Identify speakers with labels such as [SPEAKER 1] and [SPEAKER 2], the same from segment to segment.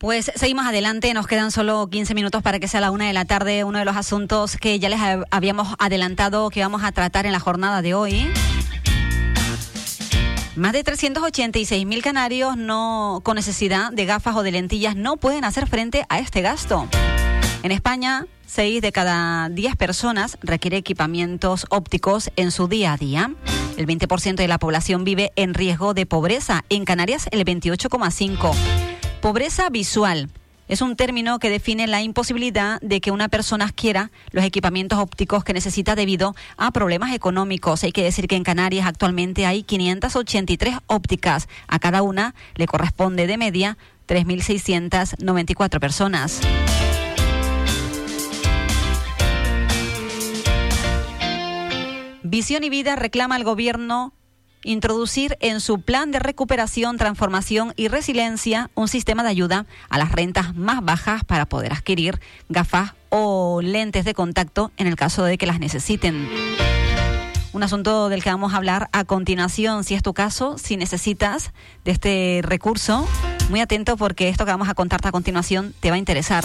[SPEAKER 1] Pues seguimos adelante, nos quedan solo 15 minutos para que sea la una de la tarde. Uno de los asuntos que ya les habíamos adelantado que vamos a tratar en la jornada de hoy. Más de 386 mil canarios no, con necesidad de gafas o de lentillas no pueden hacer frente a este gasto. En España, 6 de cada 10 personas requiere equipamientos ópticos en su día a día. El 20% de la población vive en riesgo de pobreza. En Canarias, el 28,5%. Pobreza visual. Es un término que define la imposibilidad de que una persona adquiera los equipamientos ópticos que necesita debido a problemas económicos. Hay que decir que en Canarias actualmente hay 583 ópticas. A cada una le corresponde de media 3.694 personas. Visión y Vida reclama al gobierno introducir en su plan de recuperación, transformación y resiliencia un sistema de ayuda a las rentas más bajas para poder adquirir gafas o lentes de contacto en el caso de que las necesiten. Un asunto del que vamos a hablar a continuación, si es tu caso, si necesitas de este recurso, muy atento porque esto que vamos a contarte a continuación te va a interesar.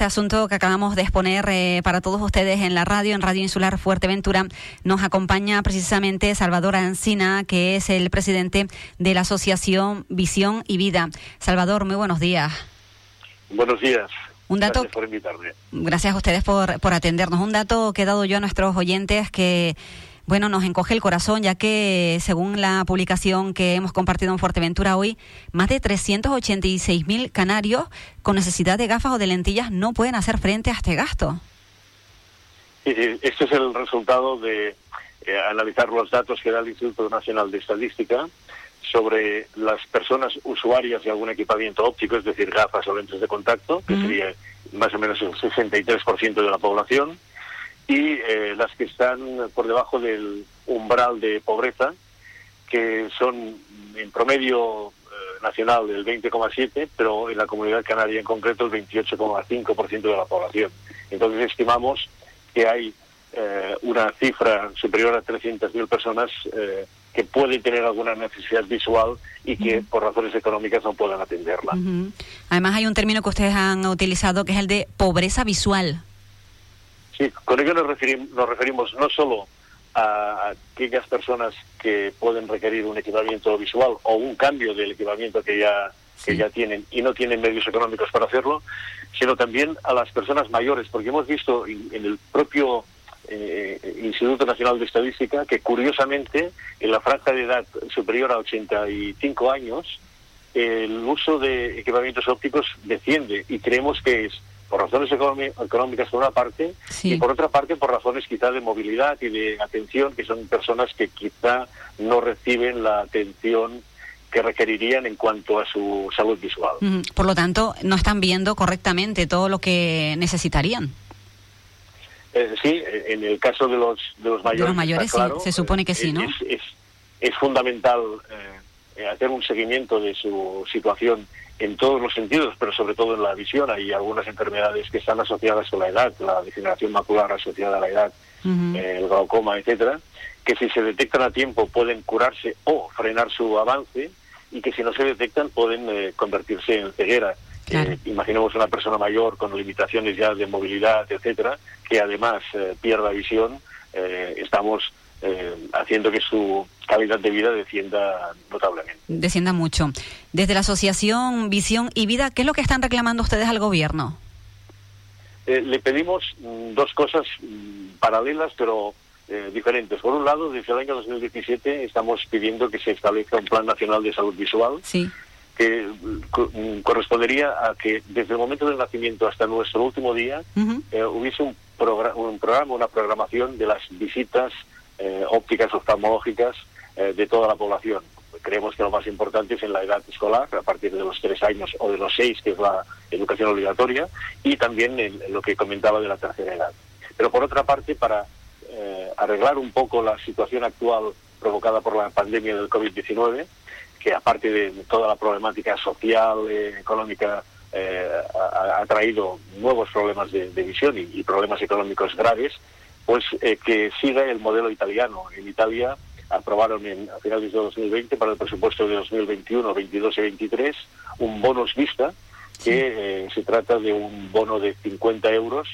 [SPEAKER 1] Este asunto que acabamos de exponer eh, para todos ustedes en la radio, en Radio Insular Fuerteventura. Nos acompaña precisamente Salvador Ancina, que es el presidente de la Asociación Visión y Vida. Salvador, muy buenos días.
[SPEAKER 2] Buenos días.
[SPEAKER 1] Un dato,
[SPEAKER 2] Gracias por invitarme.
[SPEAKER 1] Gracias a ustedes por, por atendernos. Un dato que he dado yo a nuestros oyentes que bueno, nos encoge el corazón, ya que según la publicación que hemos compartido en Fuerteventura hoy, más de 386.000 canarios con necesidad de gafas o de lentillas no pueden hacer frente a este gasto.
[SPEAKER 2] Este es el resultado de eh, analizar los datos que da el Instituto Nacional de Estadística sobre las personas usuarias de algún equipamiento óptico, es decir, gafas o lentes de contacto, que sería más o menos el 63% de la población, y eh, las que están por debajo del umbral de pobreza, que son en promedio eh, nacional del 20,7, pero en la comunidad canaria en concreto el 28,5% de la población. Entonces estimamos que hay eh, una cifra superior a 300.000 personas que pueden tener alguna necesidad visual y que por razones económicas no puedan atenderla.
[SPEAKER 1] Además hay un término que ustedes han utilizado que es el de pobreza visual.
[SPEAKER 2] Sí, con ello nos referimos, nos referimos no solo a aquellas personas que pueden requerir un equipamiento visual o un cambio del equipamiento que ya que ya tienen y no tienen medios económicos para hacerlo, sino también a las personas mayores, porque hemos visto en, el propio eh, Instituto Nacional de Estadística que curiosamente en la franja de edad superior a 85 años el uso de equipamientos ópticos desciende y creemos que es por razones económicas por una parte y por otra parte por razones quizá de movilidad y de atención, que son personas que quizá no reciben la atención que requerirían en cuanto a su salud visual.
[SPEAKER 1] Por lo tanto, no están viendo correctamente todo lo que necesitarían.
[SPEAKER 2] Eh, sí, en el caso de los, de los mayores.
[SPEAKER 1] los mayores, sí, se supone que sí, ¿no?
[SPEAKER 2] Es, es, fundamental eh, hacer un seguimiento de su situación en todos los sentidos, pero sobre todo en la visión. Hay algunas enfermedades que están asociadas con la edad, la degeneración macular asociada a la edad, eh, el glaucoma, etcétera, que si se detectan a tiempo pueden curarse o frenar su avance y que si no se detectan pueden eh, convertirse en ceguera. Eh, imaginemos una persona mayor con limitaciones ya de movilidad, etcétera, que además pierda visión. estamos eh, haciendo que su calidad de vida descienda notablemente.
[SPEAKER 1] Descienda mucho. Desde la Asociación Visión y Vida, ¿qué es lo que están reclamando ustedes al gobierno?
[SPEAKER 2] Eh, le pedimos mm, dos cosas mm, paralelas, pero eh, diferentes. Por un lado, desde el año 2017 estamos pidiendo que se establezca un Plan Nacional de Salud Visual.
[SPEAKER 1] Sí
[SPEAKER 2] que mm, correspondería a que desde el momento del nacimiento hasta nuestro último día eh, hubiese un, un, programa, una programación de las visitas eh, ópticas oftalmológicas eh, de toda la población. Creemos que lo más importante es en la edad escolar, a partir de los tres años o de los seis, que es la educación obligatoria, y también en, lo que comentaba de la tercera edad. Pero por otra parte, para arreglar un poco la situación actual provocada por la pandemia del COVID-19, que aparte de toda la problemática social, eh, económica, eh, ha, traído nuevos problemas de, visión y, problemas económicos graves, pues eh, que siga el modelo italiano. En Italia aprobaron en, a finales de 2020 para el presupuesto de 2021, 22 y 23 un bonus vista, que se trata de un bono de 50 euros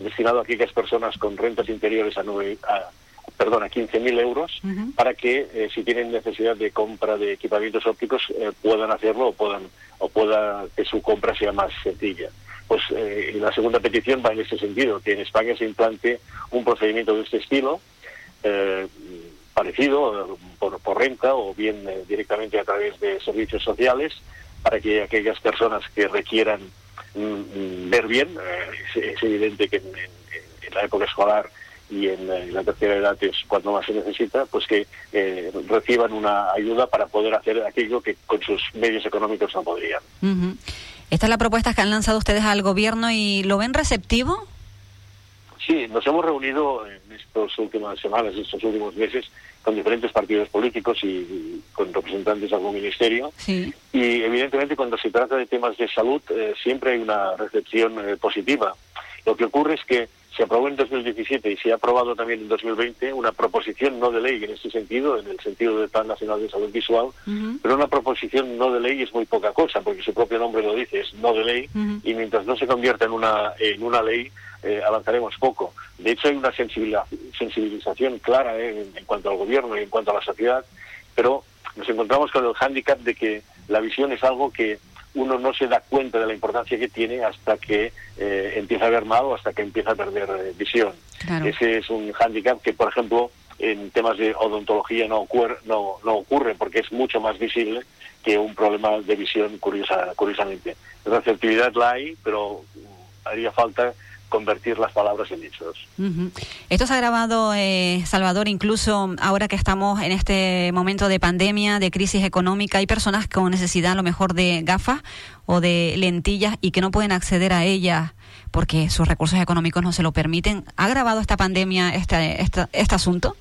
[SPEAKER 2] destinado a aquellas personas con rentas interiores a, 9, a perdón, a 15.000 euros para que eh, si tienen necesidad de compra de equipamientos ópticos eh, puedan hacerlo o puedan o pueda que su compra sea más sencilla. Pues eh, la segunda petición va en ese sentido, que en España se implante un procedimiento de este estilo, parecido por, por, renta o bien directamente a través de servicios sociales, para que aquellas personas que requieran mm, mm, ver bien, es, evidente que en la época escolar y en, la tercera edad es cuando más se necesita, pues que eh, reciban una ayuda para poder hacer aquello que con sus medios económicos no podrían.
[SPEAKER 1] Esta es la propuesta que han lanzado ustedes al gobierno y ¿lo ven receptivo?
[SPEAKER 2] Sí, nos hemos reunido en estas últimas semanas, estos últimos meses, con diferentes partidos políticos y, con representantes de algún ministerio. Sí. Y evidentemente cuando se trata de temas de salud eh, siempre hay una recepción eh, positiva. Lo que ocurre es que se aprobó en 2017 y se ha aprobado también en 2020 una proposición no de ley en este sentido, en el sentido del Plan Nacional de Salud Visual, pero una proposición no de ley es muy poca cosa, porque su propio nombre lo dice, es no de ley, y mientras no se convierta en una, en una ley, eh, avanzaremos poco. De hecho, hay una sensibilización clara eh, en, cuanto al gobierno y en cuanto a la sociedad, pero nos encontramos con el hándicap de que la visión es algo que uno no se da cuenta de la importancia que tiene hasta que eh, empieza a ver mal o hasta que empieza a perder eh, visión. Ese es un hándicap que, por ejemplo, en temas de odontología no ocurre, no, no ocurre porque es mucho más visible que un problema de visión, curiosa, curiosamente. La receptividad la hay, pero haría falta convertir las palabras en hechos.
[SPEAKER 1] Esto se ha grabado, eh, Salvador, incluso ahora que estamos en este momento de pandemia, de crisis económica, hay personas con necesidad a lo mejor de gafas o de lentillas y que no pueden acceder a ellas porque sus recursos económicos no se lo permiten. ¿Ha grabado esta pandemia este, este, este asunto?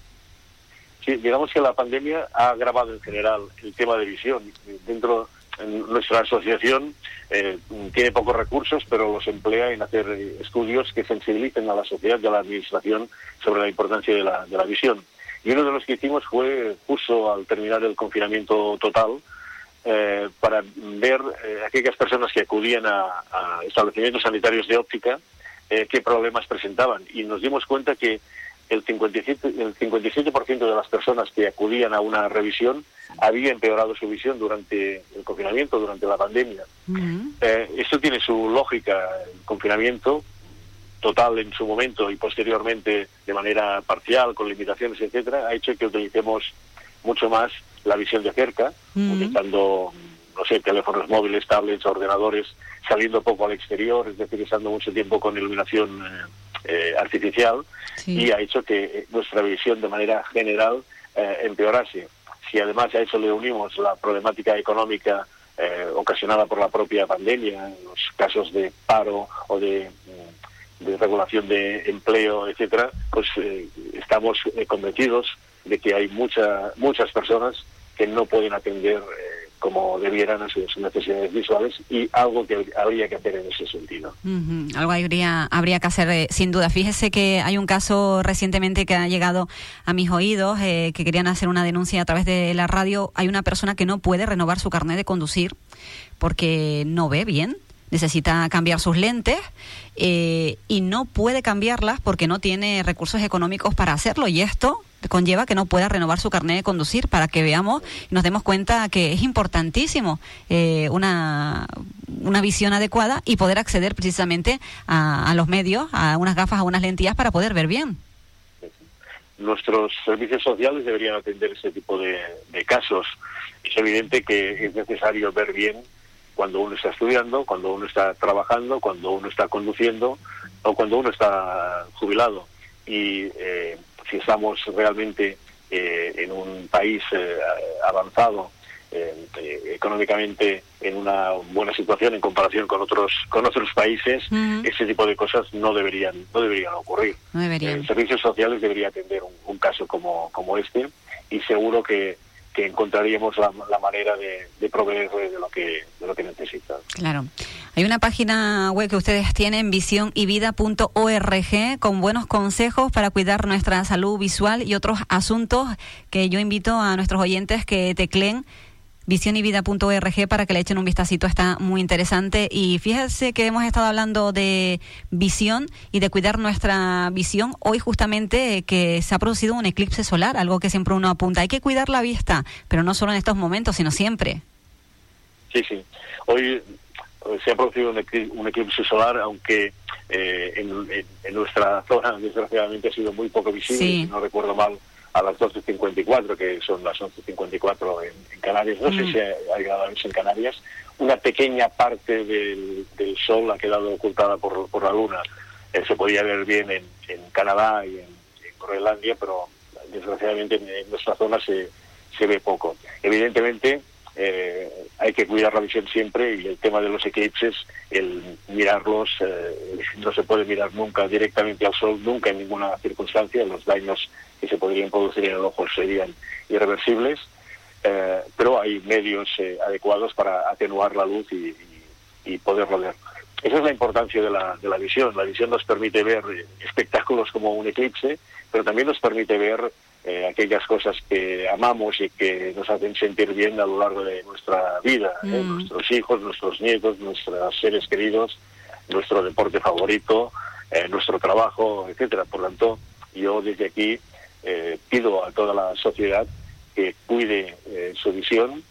[SPEAKER 2] Sí, digamos que la pandemia ha agravado en general el tema de visión. Dentro nuestra asociación eh, tiene pocos recursos, pero los emplea en hacer estudios que sensibilicen a la sociedad y a la administración sobre la importancia de la, de la visión. Y uno de los que hicimos fue justo al terminar el confinamiento total, eh, para ver eh, aquellas personas que acudían a, establecimientos sanitarios de óptica qué problemas presentaban. Y nos dimos cuenta que el 57%, el 57 de las personas que acudían a una revisión había empeorado su visión durante el confinamiento, durante la pandemia. Eh, esto tiene su lógica. El confinamiento total en su momento y posteriormente de manera parcial, con limitaciones, etcétera, ha hecho que utilicemos mucho más la visión de cerca, utilizando, no sé, teléfonos móviles, tablets, ordenadores, saliendo poco al exterior, es decir, estando mucho tiempo con iluminación eh, eh, artificial y ha hecho que nuestra visión de manera general empeorase. Si además a eso le unimos la problemática económica eh, ocasionada por la propia pandemia, los casos de paro o de, mm, regulación de empleo, etcétera, pues eh, estamos eh, convencidos de que hay mucha, muchas personas que no pueden atender como debieran a sus necesidades visuales y algo que habría que hacer en ese sentido.
[SPEAKER 1] Algo habría, habría que hacer eh, sin duda. Fíjese que hay un caso recientemente que ha llegado a mis oídos eh, que querían hacer una denuncia a través de la radio. Hay una persona que no puede renovar su carnet de conducir porque no ve bien necesita cambiar sus lentes eh, y no puede cambiarlas porque no tiene recursos económicos para hacerlo. Y esto conlleva que no pueda renovar su carnet de conducir para que veamos y nos demos cuenta que es importantísimo eh, una, una visión adecuada y poder acceder precisamente a, los medios, a unas gafas, a unas lentillas para poder ver bien.
[SPEAKER 2] nuestros servicios sociales deberían atender ese tipo de, casos. Es evidente que es necesario ver bien cuando uno está estudiando, cuando uno está trabajando, cuando uno está conduciendo o cuando uno está jubilado. Y eh, si estamos realmente eh, en un país eh, avanzado eh, económicamente en una buena situación en comparación con otros con otros países ese tipo de cosas no deberían no deberían ocurrir
[SPEAKER 1] no deberían.
[SPEAKER 2] servicios sociales debería atender un, caso como como este y seguro que que encontraríamos la, manera de, de proveer de lo que de lo que necesitan.
[SPEAKER 1] Claro. Hay una página web que ustedes tienen, visionyvida.org, con buenos consejos para cuidar nuestra salud visual y otros asuntos que yo invito a nuestros oyentes que tecleen visionyvida.org para que le echen un vistacito, está muy interesante. Y fíjense que hemos estado hablando de visión y de cuidar nuestra visión. Hoy justamente que se ha producido un eclipse solar, algo que siempre uno apunta. Hay que cuidar la vista, pero no solo en estos momentos, sino siempre.
[SPEAKER 2] Sí, sí. Hoy se ha producido un eclipse solar, aunque eh, en, nuestra zona desgraciadamente ha sido muy poco visible, si no recuerdo mal a las 12.54, que son las 11.54 en, en Canarias. No sé mm. si ha, llegado a verse en Canarias. Una pequeña parte del, sol ha quedado ocultada por, por la luna. Eh, se podía ver bien en, Canadá y en, Groenlandia, pero desgraciadamente en, nuestra zona se, se ve poco. Evidentemente, eh, hay que cuidar la visión siempre y el tema de los eclipses, el mirarlos, eh, no se puede mirar nunca directamente al sol, nunca en ninguna circunstancia, los daños que se podrían producir en el ojo serían irreversibles, eh, pero hay medios eh, adecuados para atenuar la luz y, y, poderlo ver. Esa es la importancia de la, de la visión. La visión nos permite ver espectáculos como un eclipse, pero también nos permite ver eh, aquellas cosas que amamos y que nos hacen sentir bien a lo largo de nuestra vida, mm. nuestros hijos, nuestros nietos, nuestros seres queridos, nuestro deporte favorito, nuestro trabajo, etcétera. Por lo tanto, yo desde aquí eh, pido a toda la sociedad que cuide eh, su visión,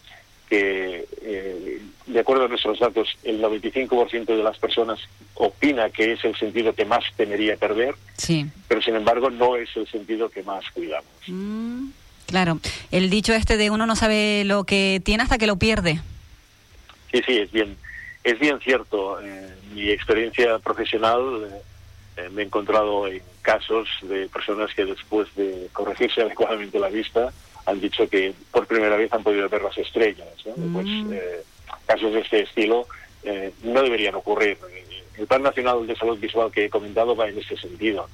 [SPEAKER 2] que eh, de acuerdo a nuestros datos el 95% de las personas opina que es el sentido que más temería perder,
[SPEAKER 1] sí.
[SPEAKER 2] pero sin embargo no es el sentido que más cuidamos.
[SPEAKER 1] Mm, claro, el dicho este de uno no sabe lo que tiene hasta que lo pierde.
[SPEAKER 2] Sí, sí, es bien, es bien cierto. mi experiencia profesional me he encontrado en casos de personas que después de corregirse adecuadamente la vista han dicho que por primera vez han podido ver las estrellas. Pues, mm. eh, casos de este estilo eh, no deberían ocurrir. El Plan Nacional de Salud Visual que he comentado va en ese sentido.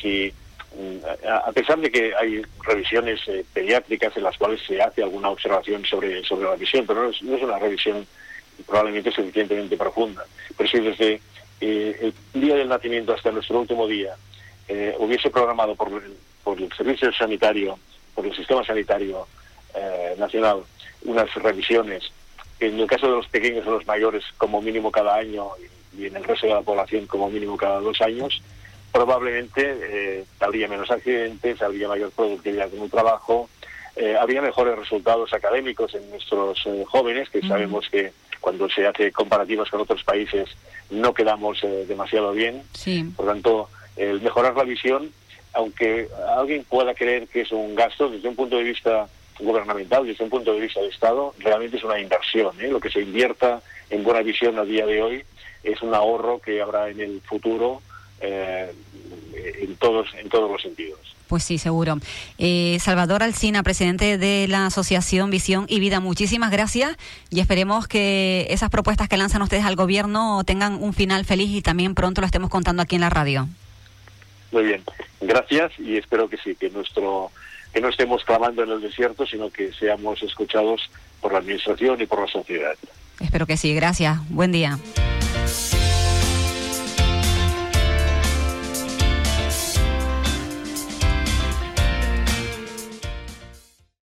[SPEAKER 2] Si mm, a pesar de que hay revisiones eh, pediátricas en las cuales se hace alguna observación sobre, sobre la visión, pero no es, no es una revisión probablemente suficientemente profunda. Pero si desde el día del nacimiento hasta nuestro último día eh, hubiese programado por, por, el servicio sanitario, por el sistema sanitario eh, nacional, unas revisiones, en el caso de los pequeños o los mayores como mínimo cada año y en el resto de la población como mínimo cada dos años, probablemente eh, habría menos accidentes, habría mayor productividad en el trabajo, habría mejores resultados académicos en nuestros jóvenes, que sabemos que cuando se hace comparativas con otros países no quedamos demasiado bien. Por tanto, el mejorar la visión, aunque alguien pueda creer que es un gasto desde un punto de vista gubernamental, desde un punto de vista de Estado, realmente es una inversión. ¿eh? Lo que se invierta en buena visión a día de hoy es un ahorro que habrá en el futuro eh, en, todos, en todos los sentidos.
[SPEAKER 1] Pues sí, seguro. Eh, Salvador Alcina, presidente de la Asociación Visión y Vida, muchísimas gracias y esperemos que esas propuestas que lanzan ustedes al gobierno tengan un final feliz y también pronto lo estemos contando aquí en la radio.
[SPEAKER 2] Muy bien, gracias y espero que sí, que nuestro que no estemos clamando en el desierto, sino que seamos escuchados por la administración y por la sociedad.
[SPEAKER 1] Espero que sí, gracias. Buen día.